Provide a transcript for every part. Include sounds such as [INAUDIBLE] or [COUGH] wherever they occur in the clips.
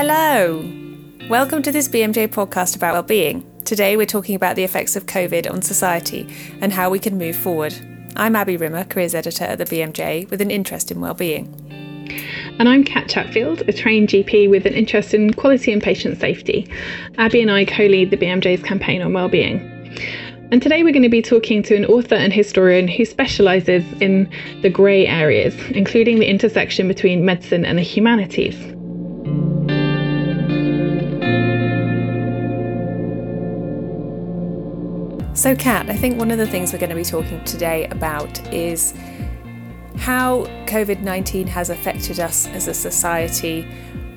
Hello! Welcome to this BMJ podcast about well-being. Today we're talking about the effects of COVID on society and how we can move forward. I'm Abi Rimmer, careers editor at the BMJ with an interest in well-being. And I'm Cat Chatfield, a trained GP with an interest in quality and patient safety. Abi and I co lead the BMJ's campaign on well-being. And today we're going to be talking to an author and historian who specialises in the grey areas, including the intersection between medicine and the humanities. So, Cat, I think one of the things we're going to be talking today about is how COVID 19 has affected us as a society,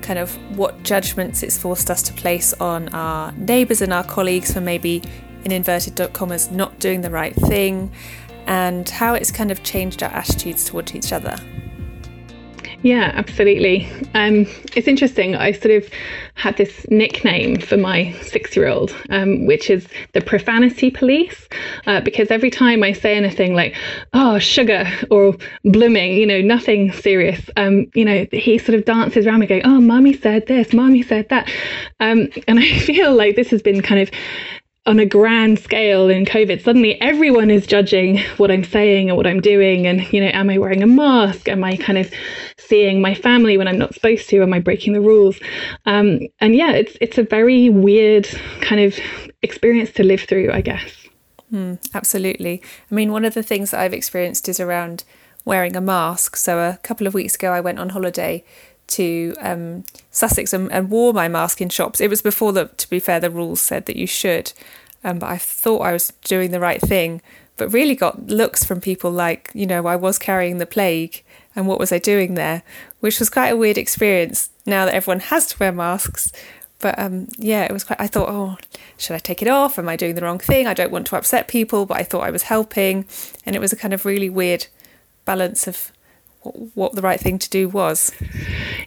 kind of what judgments it's forced us to place on our neighbours and our colleagues for maybe, in inverted commas, not doing the right thing, and how it's kind of changed our attitudes towards each other. Yeah, absolutely. Um, it's interesting. I sort of had this nickname for my six year old, um, which is the profanity police, uh, because every time I say anything like, oh, sugar or blooming, you know, nothing serious, um, you know, he sort of dances around me going, oh, mommy said this, mommy said that. Um, and I [LAUGHS] feel like this has been kind of on a grand scale in COVID, suddenly everyone is judging what I'm saying and what I'm doing. And, you know, am I wearing a mask? Am I kind of seeing my family when I'm not supposed to? Am I breaking the rules? Um, and yeah, it's, it's a very weird kind of experience to live through, I guess. Mm, absolutely. I mean, one of the things that I've experienced is around wearing a mask. So a couple of weeks ago, I went on holiday to um, Sussex and, and, wore my mask in shops. It was before the, to be fair, the rules said that you should, um, but I thought I was doing the right thing. But really got looks from people like, you know, I was carrying the plague, and what was I doing there? Which was quite a weird experience. Now that everyone has to wear masks, but um, yeah, it was quite. I thought, oh, should I take it off? Am I doing the wrong thing? I don't want to upset people, but I thought I was helping, and it was a kind of really weird balance of what the right thing to do was.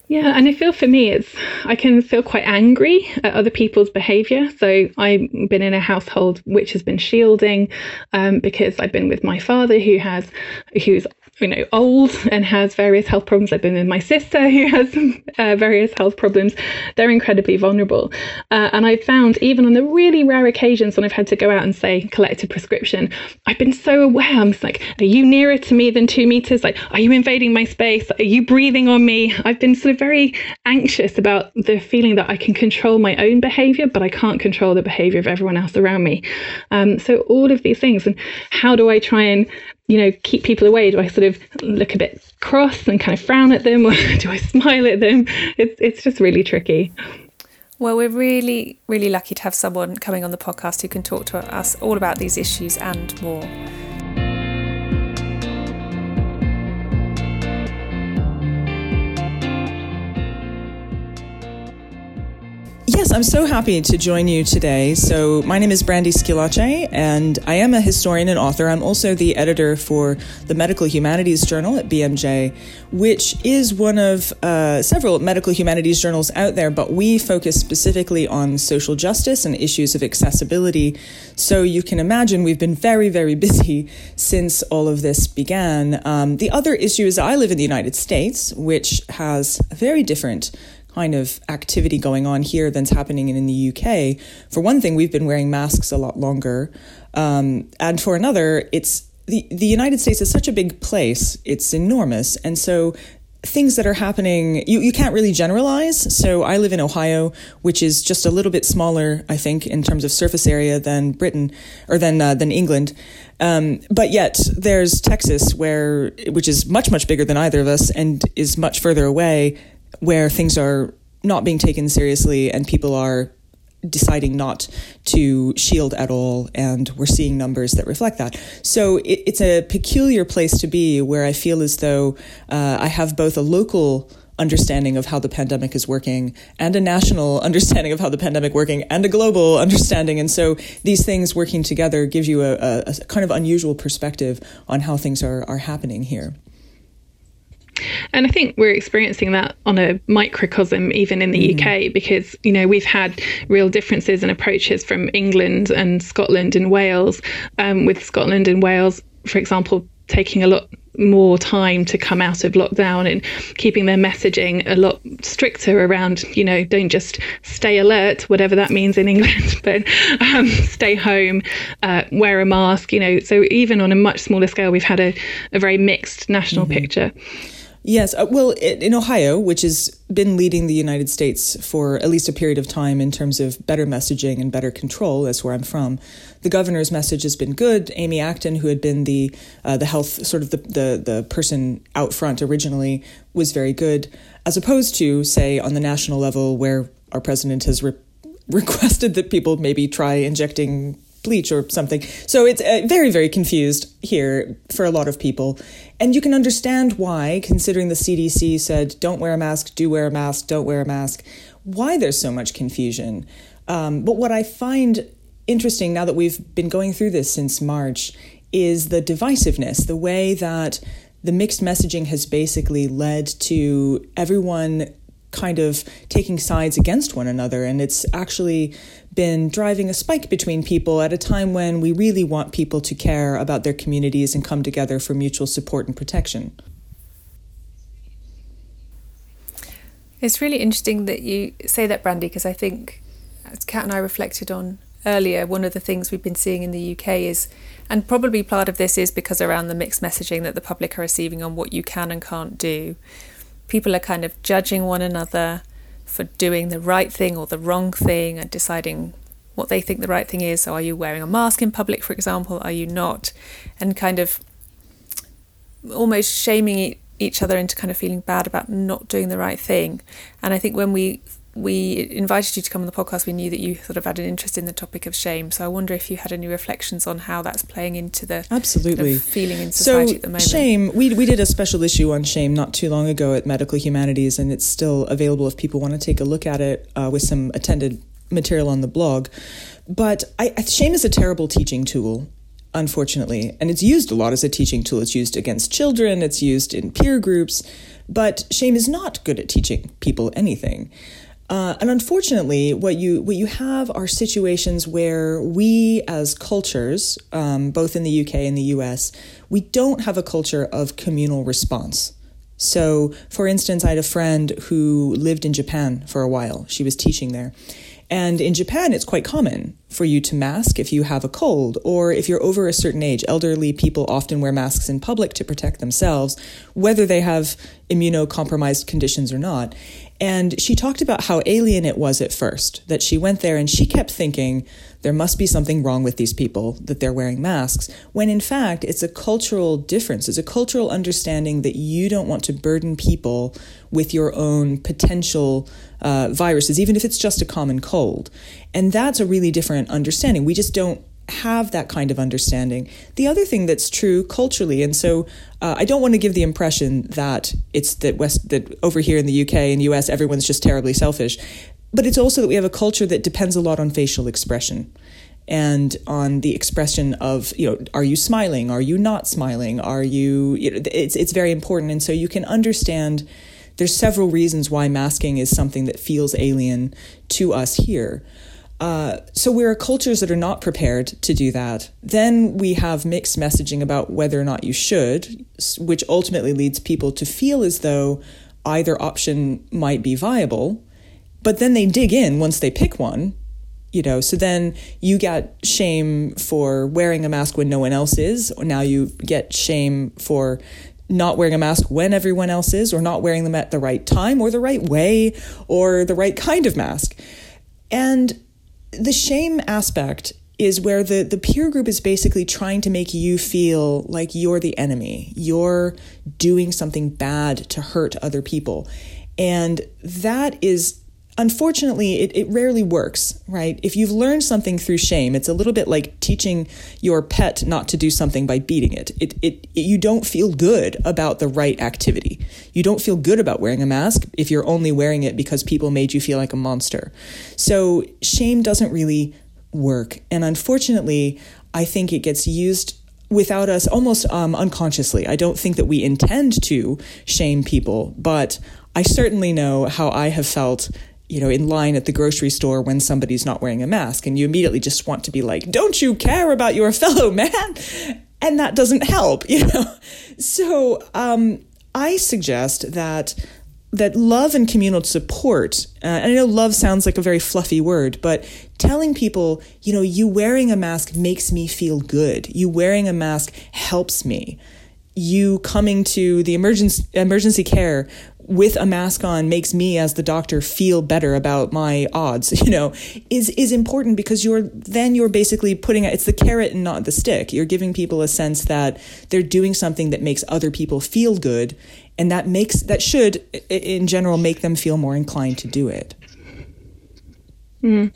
Yeah, and I feel for me, it's I can feel quite angry at other people's behaviour. So I've been in a household which has been shielding um, because I've been with my father who has who's you know, old and has various health problems. I've been with my sister who has uh, various health problems. They're incredibly vulnerable. Uh, and I've found, even on the really rare occasions when I've had to go out and say, collect a prescription, I've been so aware. I'm like, are you nearer to me than two meters? Like, are you invading my space? Are you breathing on me? I've been sort of very anxious about the feeling that I can control my own behavior, but I can't control the behavior of everyone else around me. Um, so, all of these things. And how do I try and you know, keep people away? Do I sort of look a bit cross and kind of frown at them, [LAUGHS] or do I smile at them? It's it's just really tricky. Well, we're really, really lucky to have someone coming on the podcast who can talk to us all about these issues and more. Yes, I'm so happy to join you today. So, my name is Brandy Schillace, and I am a historian and author. I'm also the editor for the Medical Humanities Journal at BMJ, which is one of uh, several medical humanities journals out there, but we focus specifically on social justice and issues of accessibility. So, you can imagine we've been very, very busy since all of this began. Um, the other issue is I live in the United States, which has a very different kind of activity going on here than's happening in, the UK. For one thing, we've been wearing masks a lot longer. Um, and for another, it's the, the United States is such a big place, it's enormous. And so things that are happening, you, you can't really generalize. So I live in Ohio, which is just a little bit smaller, I think, in terms of surface area than Britain or than, uh, than England. Um, but yet there's Texas where, which is much, much bigger than either of us and is much further away where things are not being taken seriously and people are deciding not to shield at all, and we're seeing numbers that reflect that. So it, it's a peculiar place to be where I feel as though uh, I have both a local understanding of how the pandemic is working and a national [LAUGHS] understanding of how the pandemic working and a global [LAUGHS] understanding and so these things working together gives you a, a, a kind of unusual perspective on how things are, are happening here and I think we're experiencing that on a microcosm even in the mm. UK because, you know, we've had real differences in approaches from England and Scotland and Wales, um, with Scotland and Wales, for example, taking a lot more time to come out of lockdown and keeping their messaging a lot stricter around, you know, don't just stay alert, whatever that means in England, [LAUGHS] but um, stay home, uh, wear a mask, you know. So even on a much smaller scale, we've had a, a very mixed national mm-hmm. picture. Yes, uh, well, in Ohio, which has been leading the United States for at least a period of time in terms of better messaging and better control, that's where I'm from. The governor's message has been good. Amy Acton, who had been the uh, the health sort of the, the the person out front originally, was very good, as opposed to say on the national level where our president has re- [LAUGHS] requested that people maybe try injecting bleach or something. So it's uh, very, very confused here for a lot of people. And you can understand why, considering the CDC said, don't wear a mask, do wear a mask, don't wear a mask, why there's so much confusion. Um, but what I find interesting now that we've been going through this since March is the divisiveness, the way that the mixed messaging has basically led to everyone kind of taking sides against one another. And it's actually been driving a spike between people at a time when we really want people to care about their communities and come together for mutual support and protection. It's really interesting that you say that, Brandy, because I think, as Cat and I reflected on earlier, one of the things we've been seeing in the UK is, and probably part of this is because around the mixed messaging that the public are receiving on what you can and can't do, people are kind of judging one another for doing the right thing or the wrong thing and deciding what they think the right thing is. So, are you wearing a mask in public, for example? Are you not? And kind of almost shaming each other into kind of feeling bad about not doing the right thing. And I think when we we invited you to come on the podcast, we knew that you sort of had an interest in the topic of shame. So I wonder if you had any reflections on how that's playing into the absolutely of feeling in society so at the moment. Shame. We we did a special issue on shame not too long ago at Medical Humanities, and it's still available if people want to take a look at it uh, with some attended material on the blog. But I, shame is a terrible teaching tool unfortunately. And it's used a lot as a teaching tool. It's used against children, it's used in peer groups, but shame is not good at teaching people anything. Uh, and unfortunately, what you what you have are situations where we, as cultures, um, both in the UK and the US, we don't have a culture of communal response. So, for instance, I had a friend who lived in Japan for a while. She was teaching there, and in Japan, it's quite common for you to mask if you have a cold, or if you're over a certain age. Elderly people often wear masks in public to protect themselves, whether they have immunocompromised conditions or not. And she talked about how alien it was at first, that she went there and she kept thinking, there must be something wrong with these people that they're wearing masks, when in fact it's a cultural difference. It's a cultural understanding that you don't want to burden people with your own potential uh, viruses, even if it's just a common cold. And that's a really different understanding. We just don't have that kind of understanding. The other thing that's true culturally, and so uh, I don't want to give the impression that it's that West that over here in the UK and US everyone's just terribly selfish, but it's also that we have a culture that depends a lot on facial expression and on the expression of you know are you smiling are you not smiling are you, you know, it's it's very important and so you can understand there's several reasons why masking is something that feels alien to us here uh, so we're cultures that are not prepared to do that. Then we have mixed messaging about whether or not you should, which ultimately leads people to feel as though either option might be viable. But then they dig in once they pick one, you know. So then you get shame for wearing a mask when no one else is, now you get shame for not wearing a mask when everyone else is, or not wearing them at the right time, or the right way, or the right kind of mask. And the shame aspect is where the, the peer group is basically trying to make you feel like you're the enemy. You're doing something bad to hurt other people. And that is unfortunately it, it rarely works right? If you've learned something through shame it's a little bit like teaching your pet not to do something by beating it. It, it it you don't feel good about the right activity. You don't feel good about wearing a mask if you're only wearing it because people made you feel like a monster. So shame doesn't really work. And unfortunately i think it gets used without us almost um, unconsciously. I don't think that we intend to shame people but I certainly know how I have felt you know, in line at the grocery store when somebody's not wearing a mask, and you immediately just want to be like, "Don't you care about your [LAUGHS] fellow man?" and that doesn't help, [LAUGHS] you know. So um, I suggest that that love and communal support, uh, and I know love sounds like a very fluffy word, but telling people, you know, you wearing a mask makes me feel good. You wearing a mask helps me. You coming to the emergency emergency care with a mask on makes me as the doctor feel better about my odds [LAUGHS] you know is is important because you're then you're basically putting it's the carrot and not the stick you're giving people a sense that they're doing something that makes other people feel good and that makes that should in general make them feel more inclined to do it mm.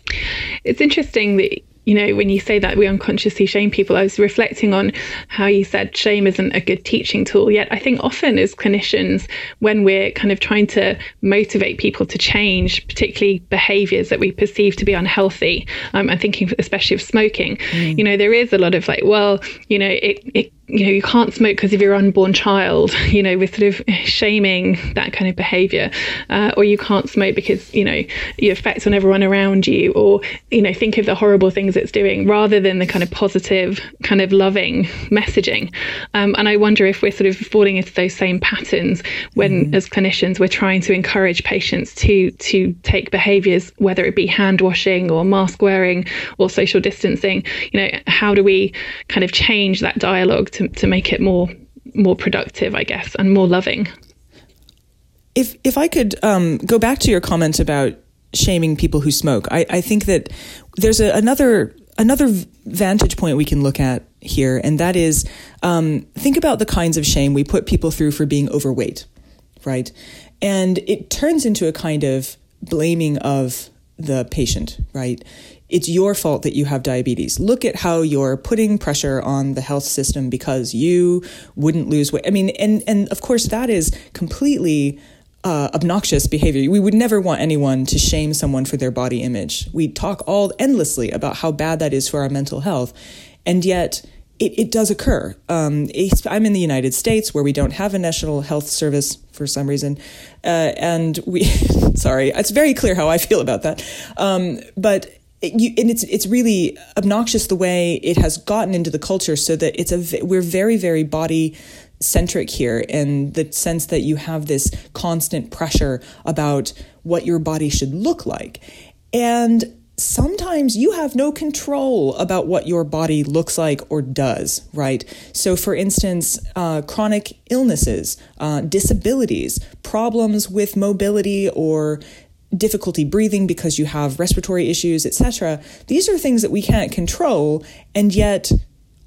it's interesting that you know, when you say that we unconsciously shame people, I was reflecting on how you said shame isn't a good teaching tool. Yet I think often as clinicians, when we're kind of trying to motivate people to change, particularly behaviors that we perceive to be unhealthy, um, I'm thinking especially of smoking, mm. you know, there is a lot of like, well, you know, it, it you know, you can't smoke because of your unborn child, [LAUGHS] you know, with sort of shaming that kind of behavior, uh, or you can't smoke because, you know, your effects on everyone around you, or, you know, think of the horrible things it's doing rather than the kind of positive, kind of loving messaging. Um, and I wonder if we're sort of falling into those same patterns when, mm. as clinicians, we're trying to encourage patients to, to take behaviors, whether it be hand washing or mask wearing or social distancing, you know, how do we kind of change that dialogue to, to make it more more productive, I guess, and more loving. If if I could um, go back to your comment about shaming people who smoke, I, I think that there's a, another another vantage point we can look at here, and that is um, think about the kinds of shame we put people through for being overweight, right? And it turns into a kind of blaming of the patient, right? It's your fault that you have diabetes. Look at how you're putting pressure on the health system because you wouldn't lose weight. I mean, and and of course that is completely uh, obnoxious behavior. We would never want anyone to shame someone for their body image. We talk all endlessly about how bad that is for our mental health, and yet. It, it does occur. Um, I'm in the United States where we don't have a national health service for some reason, uh, and we. [LAUGHS] sorry, it's very clear how I feel about that. Um, but you, and it's it's really obnoxious the way it has gotten into the culture so that it's a we're very very body centric here in the sense that you have this constant pressure about what your body should look like and sometimes you have no control about what your body looks like or does, right? So, for instance, uh, chronic illnesses, uh, disabilities, problems with mobility or difficulty breathing because you have respiratory issues, etc. These are things that we can't control, and yet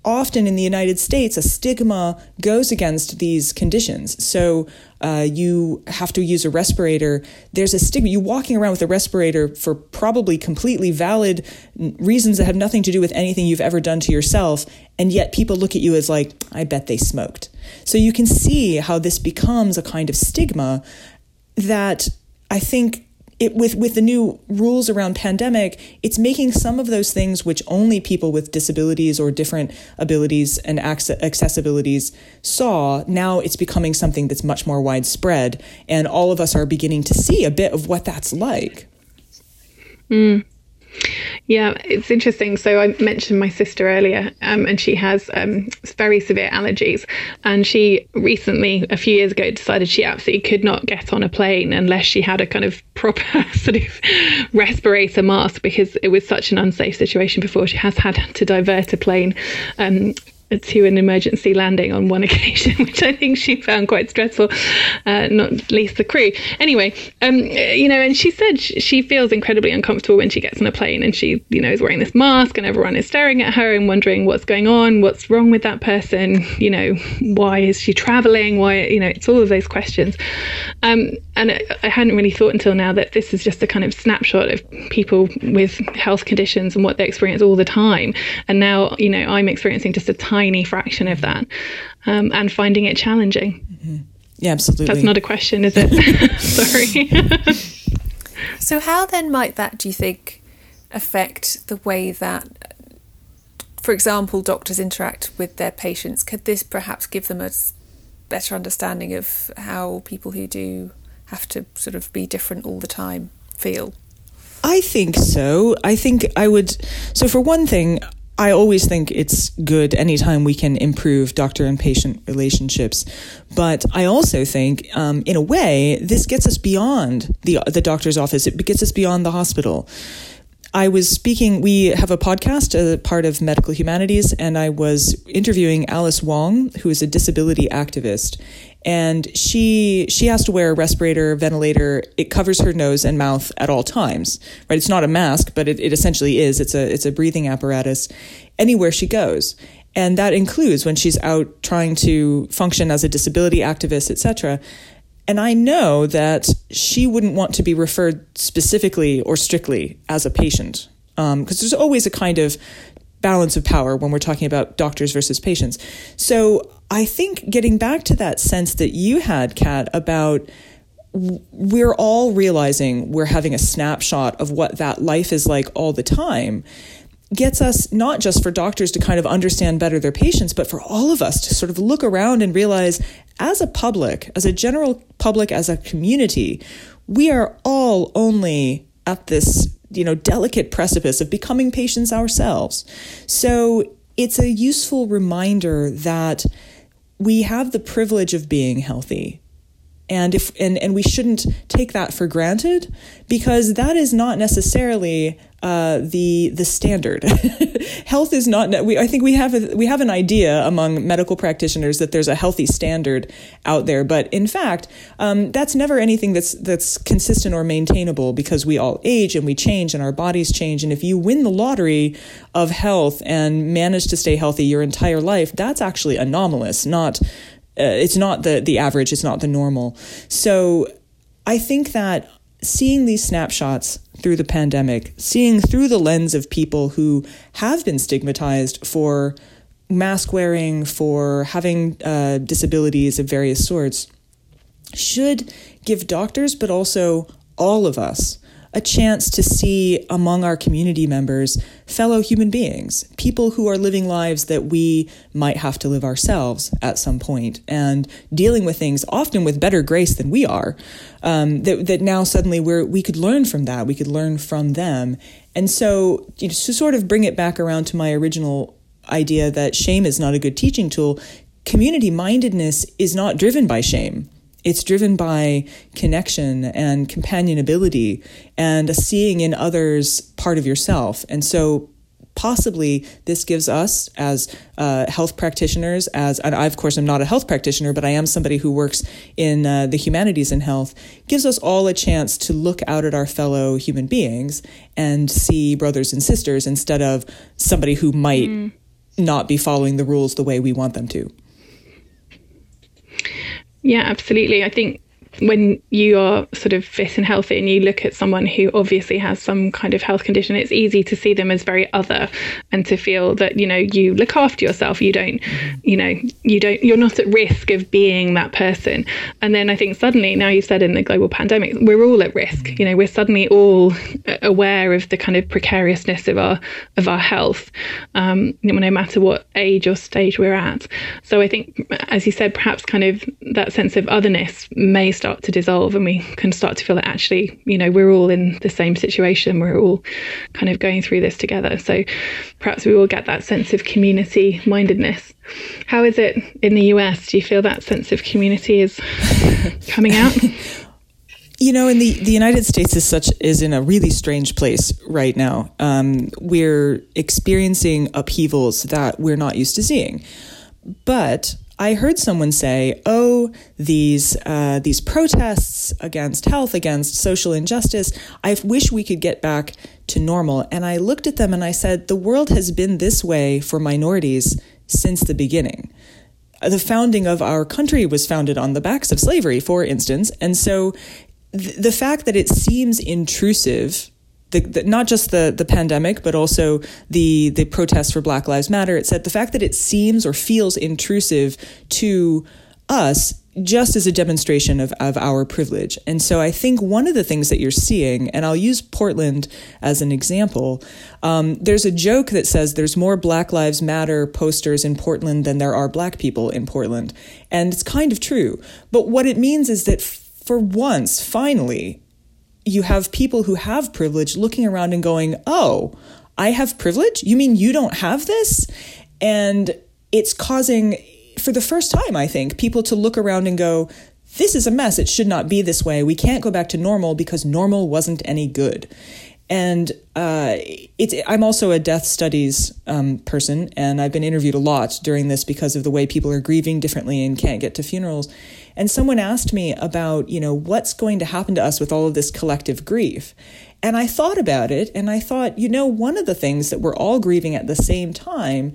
often in the United States, a stigma goes against these conditions. So uh, you have to use a respirator. There's a stigma. You are walking around with a respirator for probably completely valid reasons that have nothing to do with anything you've ever done to yourself, and yet people look at you as like, I bet they smoked. So you can see how this becomes a kind of stigma that I think it, with with the new rules around pandemic, it's making some of those things which only people with disabilities or different abilities and accessibilities saw. Now it's becoming something that's much more widespread, and all of us are beginning to see a bit of what that's like. Mm. Yeah, it's interesting. So I mentioned my sister earlier, um, and she has um, very severe allergies. And she recently, a few years ago, decided she absolutely could not get on a plane unless she had a kind of proper [LAUGHS] sort of respirator mask because it was such an unsafe situation before. She has had to divert a plane um, to an emergency landing on one [LAUGHS] occasion, which I think she found quite stressful, uh, not least the crew. Anyway, um, you know, and she said she feels incredibly uncomfortable when she gets on a plane and she, you know, is wearing this mask and everyone is staring at her and wondering what's going on, what's wrong with that person, you know, why is she traveling? Why, you know, it's all of those questions. Um, and I hadn't really thought until now that this is just a kind of snapshot of people with health conditions and what they experience all the time. And now, you know, I'm experiencing just a tiny fraction of that um, and finding it challenging. Mm-hmm. Yeah, absolutely. That's not a question, is it? [LAUGHS] Sorry. [LAUGHS] so, how then might that, do you think, affect the way that, for example, doctors interact with their patients? Could this perhaps give them a better understanding of how people who do have to sort of be different all the time feel? I think so. I think I would. So, for one thing, I always think it's good anytime we can improve doctor and patient relationships. But I also think, um, in a way, this gets us beyond the, the doctor's office. It gets us beyond the hospital. I was speaking, we have a podcast, a part of Medical Humanities, and I was interviewing Alice Wong, who is a disability activist. And she she has to wear a respirator, ventilator. It covers her nose and mouth at all times. Right? It's not a mask, but it, it essentially is. It's a it's a breathing apparatus anywhere she goes. And that includes when she's out trying to function as a disability activist, etc. And I know that she wouldn't want to be referred specifically or strictly as a patient, because um, there's always a kind of balance of power when we're talking about doctors versus patients. So I think getting back to that sense that you had, Cat, about we're all realizing we're having a snapshot of what that life is like all the time gets us not just for doctors to kind of understand better their patients, but for all of us to sort of look around and realize as a public, as a general public, as a community, we are all only at this, you know, delicate precipice of becoming patients ourselves. So it's a useful reminder that we have the privilege of being healthy and if and, and we shouldn't take that for granted because that is not necessarily uh, the the standard. [LAUGHS] Health is not. We, I think we have a, we have an idea among medical practitioners that there's a healthy standard out there, but in fact, um, that's never anything that's that's consistent or maintainable because we all age and we change and our bodies change. And if you win the lottery of health and manage to stay healthy your entire life, that's actually anomalous, not uh, it's not the the average it's not the normal so i think that seeing these snapshots through the pandemic seeing through the lens of people who have been stigmatized for mask wearing for having uh, disabilities of various sorts should give doctors but also all of us a chance to see among our community members fellow human beings, people who are living lives that we might have to live ourselves at some point, and dealing with things often with better grace than we are. Um, that that now suddenly we we could learn from that, we could learn from them, and so you know, to sort of bring it back around to my original idea that shame is not a good teaching tool. Community mindedness is not driven by shame it's driven by connection and companionability and a seeing in others part of yourself. And so possibly this gives us as uh, health practitioners as and I of course am not a health practitioner but I am somebody who works in uh, the humanities and health gives us all a chance to look out at our fellow human beings and see brothers and sisters instead of somebody who might mm. not be following the rules the way we want them to yeah, absolutely. I think when you are sort of fit and healthy and you look at someone who obviously has some kind of health condition, it's easy to see them as very other and to feel that, you know, you look after yourself. You don't, you know, you don't, you're not at risk of being that person. And then I think suddenly, now you've said in the global pandemic, we're all at risk. You know, we're suddenly all aware of the kind of precariousness of our, of our health, um, no matter what age or stage we're at. So I think, as you said, perhaps kind of that sense of otherness may start to dissolve and we can start to feel that actually, you know, we're all in the same situation. We're all kind of going through this together. So perhaps we will get that sense of community mindedness. How is it in the US? Do you feel that sense of community is coming out? [LAUGHS] You know, in the, the United States is such is in a really strange place right now. Um, we're experiencing upheavals that we're not used to seeing. But I heard someone say, "Oh, these uh, these protests against health, against social injustice. I wish we could get back to normal." And I looked at them and I said, "The world has been this way for minorities since the beginning." The founding of our country was founded on the backs of slavery, for instance, and so th- the fact that it seems intrusive the, the, not just the the pandemic, but also the the protests for Black Lives Matter. It said the fact that it seems or feels intrusive to us just as a demonstration of, of our privilege. And so I think one of the things that you're seeing, and I'll use Portland as an example, um, there's a joke that says there's more Black Lives Matter posters in Portland than there are black people in Portland. And it's kind of true. But what it means is that for once, finally, you have people who have privilege looking around and going, oh, I have privilege? You mean you don't have this? And it's causing, for the first time, I think, people to look around and go, this is a mess. It should not be this way. We can't go back to normal because normal wasn't any good. And uh, it's, I'm also a death studies um, person, and I've been interviewed a lot during this because of the way people are grieving differently and can't get to funerals. And someone asked me about, you know, what's going to happen to us with all of this collective grief. And I thought about it, and I thought, you know, one of the things that we're all grieving at the same time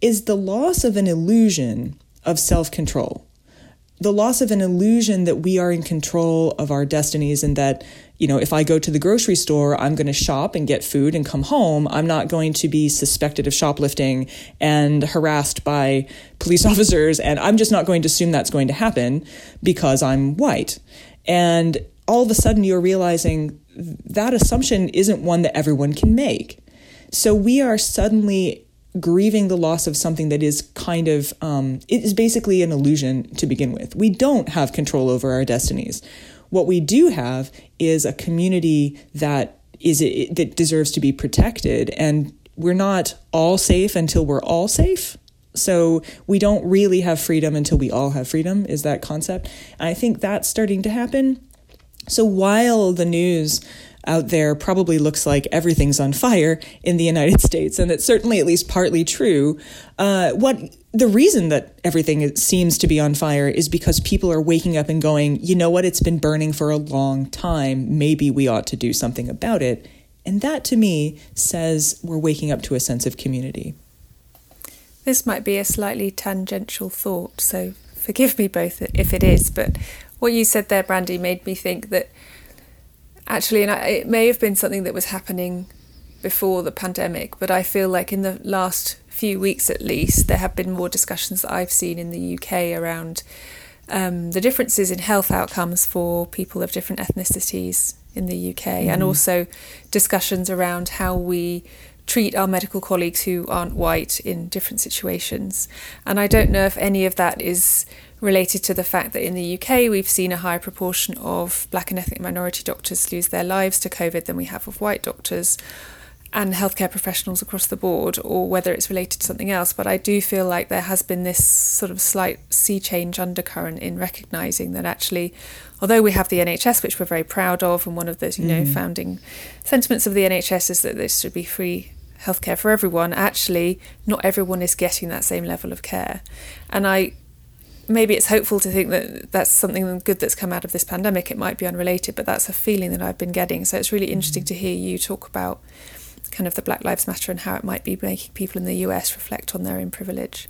is the loss of an illusion of self control the loss of an illusion that we are in control of our destinies and that, you know, if I go to the grocery store, I'm going to shop and get food and come home. I'm not going to be suspected of shoplifting and harassed by police [LAUGHS] officers. And I'm just not going to assume that's going to happen because I'm white. And all of a sudden, you're realizing that assumption isn't one that everyone can make. So we are suddenly grieving the loss of something that is kind of um, it is basically an illusion to begin with. We don't have control over our destinies. What we do have is a community that is that deserves to be protected, and we're not all safe until we're all safe. So we don't really have freedom until we all have freedom. Is that concept? And I think that's starting to happen. So while the news out there probably looks like everything's on fire in the United [LAUGHS] States, and it's certainly at least partly true. Uh, what the reason that everything seems to be on fire is because people are waking up and going, you know what, it's been burning for a long time. Maybe we ought to do something about it. And that to me says we're waking up to a sense of community. This might be a slightly tangential thought, so forgive me both if it is, but what you said there, Brandy, made me think that actually, and I, it may have been something that was happening before the pandemic, but I feel like in the last few weeks at least, there have been more discussions that I've seen in the UK around um, the differences in health outcomes for people of different ethnicities in the UK, mm. and also discussions around how we treat our medical colleagues who aren't white in different situations. And I don't know if any of that is related to the fact that in the UK we've seen a higher proportion of black and ethnic minority doctors lose their lives to COVID than we have of white doctors and healthcare professionals across the board, or whether it's related to something else. But I do feel like there has been this sort of slight sea change undercurrent in recognising that actually, although we have the NHS, which we're very proud of, and one of the you know mm. founding sentiments of the NHS is that this should be free healthcare for everyone. Actually, not everyone is getting that same level of care, and I maybe it's hopeful to think that that's something good that's come out of this pandemic. It might be unrelated, but that's a feeling that I've been getting. So it's really interesting to hear you talk about kind of the Black Lives Matter and how it might be making people in the US reflect on their own privilege.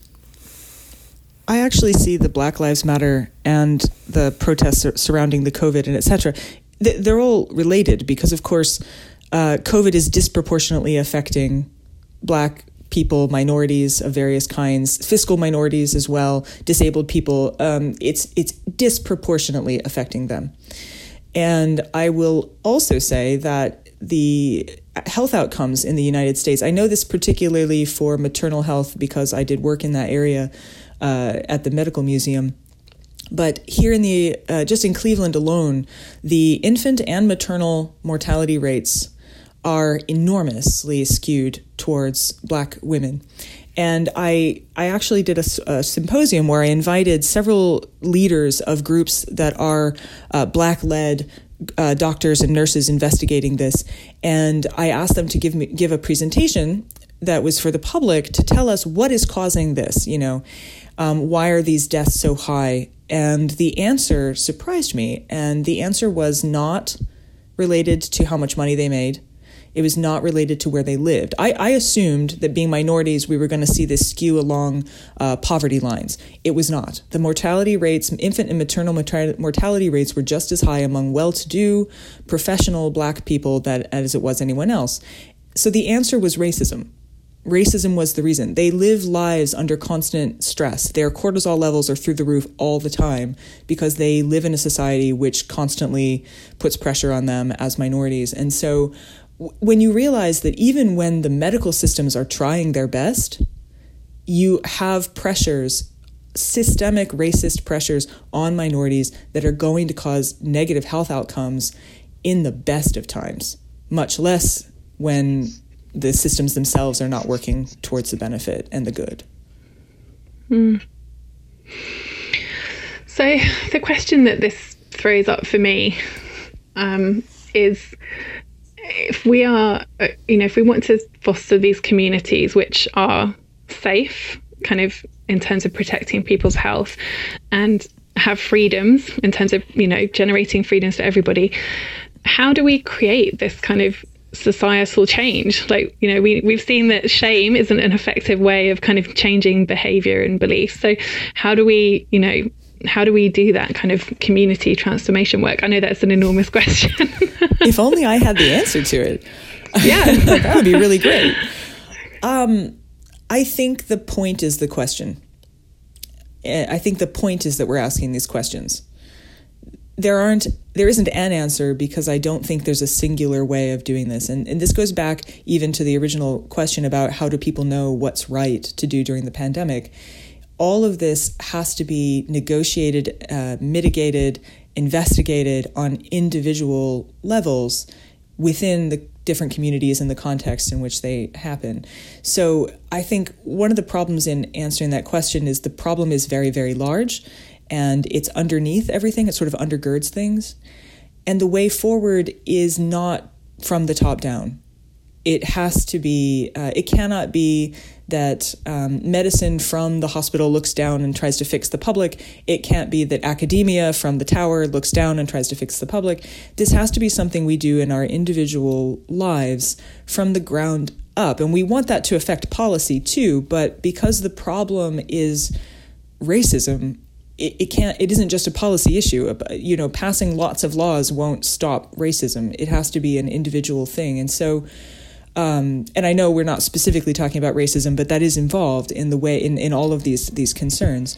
I actually see the Black Lives Matter and the protests surrounding the COVID and etc. They're all related because, of course, uh, COVID is disproportionately affecting Black people, minorities of various kinds, fiscal minorities as well, disabled people. Um, it's it's disproportionately affecting them. And I will also say that the health outcomes in the United States, I know this particularly for maternal health because I did work in that area uh, at the medical museum. But here in the, uh, just in Cleveland alone, the infant and maternal mortality rates are enormously skewed towards black women. And I, I actually did a, a, symposium where I invited several leaders of groups that are uh, black led uh, doctors and nurses investigating this. And I asked them to give me give a presentation that was for the public to tell us what is causing this. You know, um, why are these deaths so high? And the answer surprised me. And the answer was not related to how much money they made it was not related to where they lived. I, I assumed that being minorities, we were going to see this skew along uh, poverty lines. It was not. The mortality rates, infant and maternal mortality rates, were just as high among well to do, professional black people that, as it was anyone else. So the answer was racism. Racism was the reason. They live lives under constant stress. Their cortisol levels are through the roof all the time because they live in a society which constantly puts pressure on them as minorities. And so when you realize that even when the medical systems are trying their best, you have pressures, systemic racist pressures on minorities that are going to cause negative health outcomes in the best of times, much less when the systems themselves are not working towards the benefit and the good. Mm. So, the question that this throws up for me um, is if we are, uh, you know, if we want to foster these communities which are safe, kind of in terms of protecting people's health and have freedoms in terms of, you know, generating freedoms for everybody, how do we create this kind of societal change? Like you know we, we've seen that shame isn't an effective way of kind of changing behavior and beliefs. So how do we you know how do we do that kind of community transformation work? I know that's an enormous [LAUGHS] question. If only i had the answer to it. [LAUGHS] Yeah. [LAUGHS] That would be really great. Um, i think the point is the question. I think the point is that we're asking these questions. There aren't there isn't an answer because I don't think there's a singular way of doing this. And, and this goes back even to the original question about how do people know what's right to do during the pandemic. All of this has to be negotiated, uh, mitigated, investigated on individual levels within the different communities and the context in which they happen. So I think one of the problems in answering that question is the problem is very, very large and it's underneath everything, it sort of undergirds things. And the way forward is not from the top down. It has to be, uh, it cannot be that um, medicine from the hospital looks down and tries to fix the public. It can't be that academia from the tower looks down and tries to fix the public. This has to be something we do in our individual lives from the ground up. And we want that to affect policy too, but because the problem is racism, it, it can't it isn't just a policy issue you know passing lots of laws won't stop racism it has to be an individual thing and so um, and I know we're not specifically talking about racism, but that is involved in the way in, in all of these these concerns.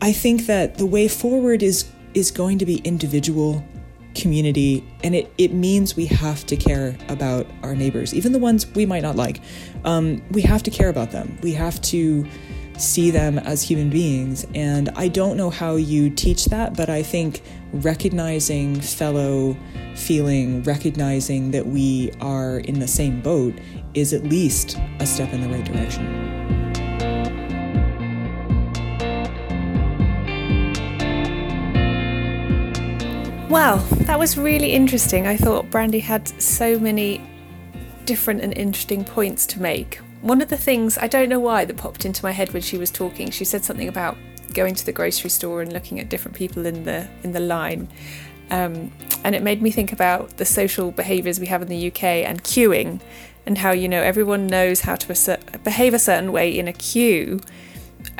I think that the way forward is is going to be individual community and it, it means we have to care about our neighbors even the ones we might not like um, we have to care about them we have to see them as human beings. And I don't know how you teach that, but I think recognizing fellow feeling, recognizing that we are in the same boat is at least a step in the right direction. Well, that was really interesting. I thought Brandy had so many different and interesting points to make one of the things I don't know why that popped into my head when she was talking, she said something about going to the grocery store and looking at different people in the in the line. Um, and it made me think about the social behaviours we have in the UK and queuing, and how you know everyone knows how to assert, behave a certain way in a queue.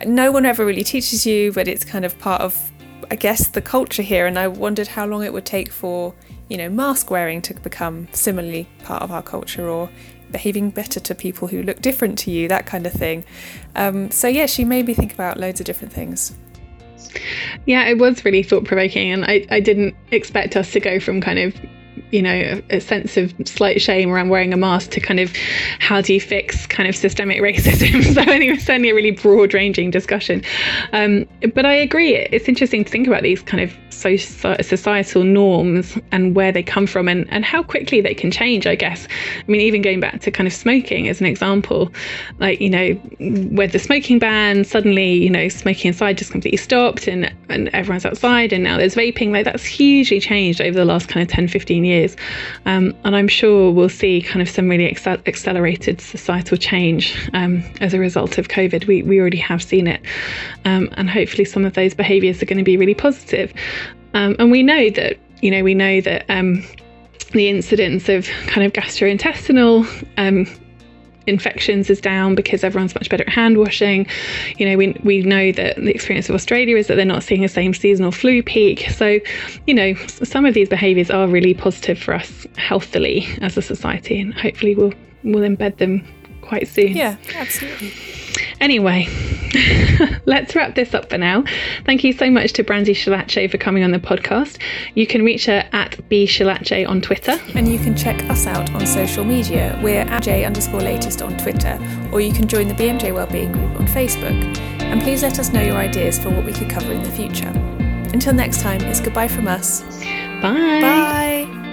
No one ever really teaches you, but it's kind of part of, I guess, the culture here. And I wondered how long it would take for you know mask wearing to become similarly part of our culture, or behaving better to people who look different to you, that kind of thing. Um, so, yeah, she made me think about loads of different things. Yeah, it was really thought provoking, and I, I didn't expect us to go from kind of you know a, sense of slight shame around wearing a mask to kind of how do you fix kind of systemic [LAUGHS] racism? So I think it's certainly a really broad ranging discussion. Um, but I agree it's interesting to think about these kind of societal norms and where they come from and, and how quickly they can change I guess. I mean even going back to kind of smoking as an example like you know with the smoking ban suddenly you know smoking inside just completely stopped and and everyone's outside and now there's vaping like that's hugely changed over the last kind of 10 15 years years. Um, and I'm sure we'll see kind of some really accel- accelerated societal change um, as a result of COVID. We, we already have seen it. Um, and hopefully, some of those behaviours are going to be really positive. Um, and we know that, you know, we know that um, the incidence of kind of gastrointestinal um, infections is down because everyone's much better at hand washing. You know, we, we know that the experience of Australia is that they're not seeing the same seasonal flu peak. So, you know, some of these behaviours are really positive for us healthily as a society, and hopefully we'll we'll embed them quite soon. Yeah, absolutely. Anyway, [LAUGHS] let's wrap this up for now. Thank you so much to Brandy Schillace for coming on the podcast. You can reach her at bschillace on Twitter. And you can check us out on social media. We're at j underscore latest on Twitter, or you can join the BMJ Wellbeing Group on Facebook. And please let us know your ideas for what we could cover in the future. Until next time, it's goodbye from us. Bye. Bye.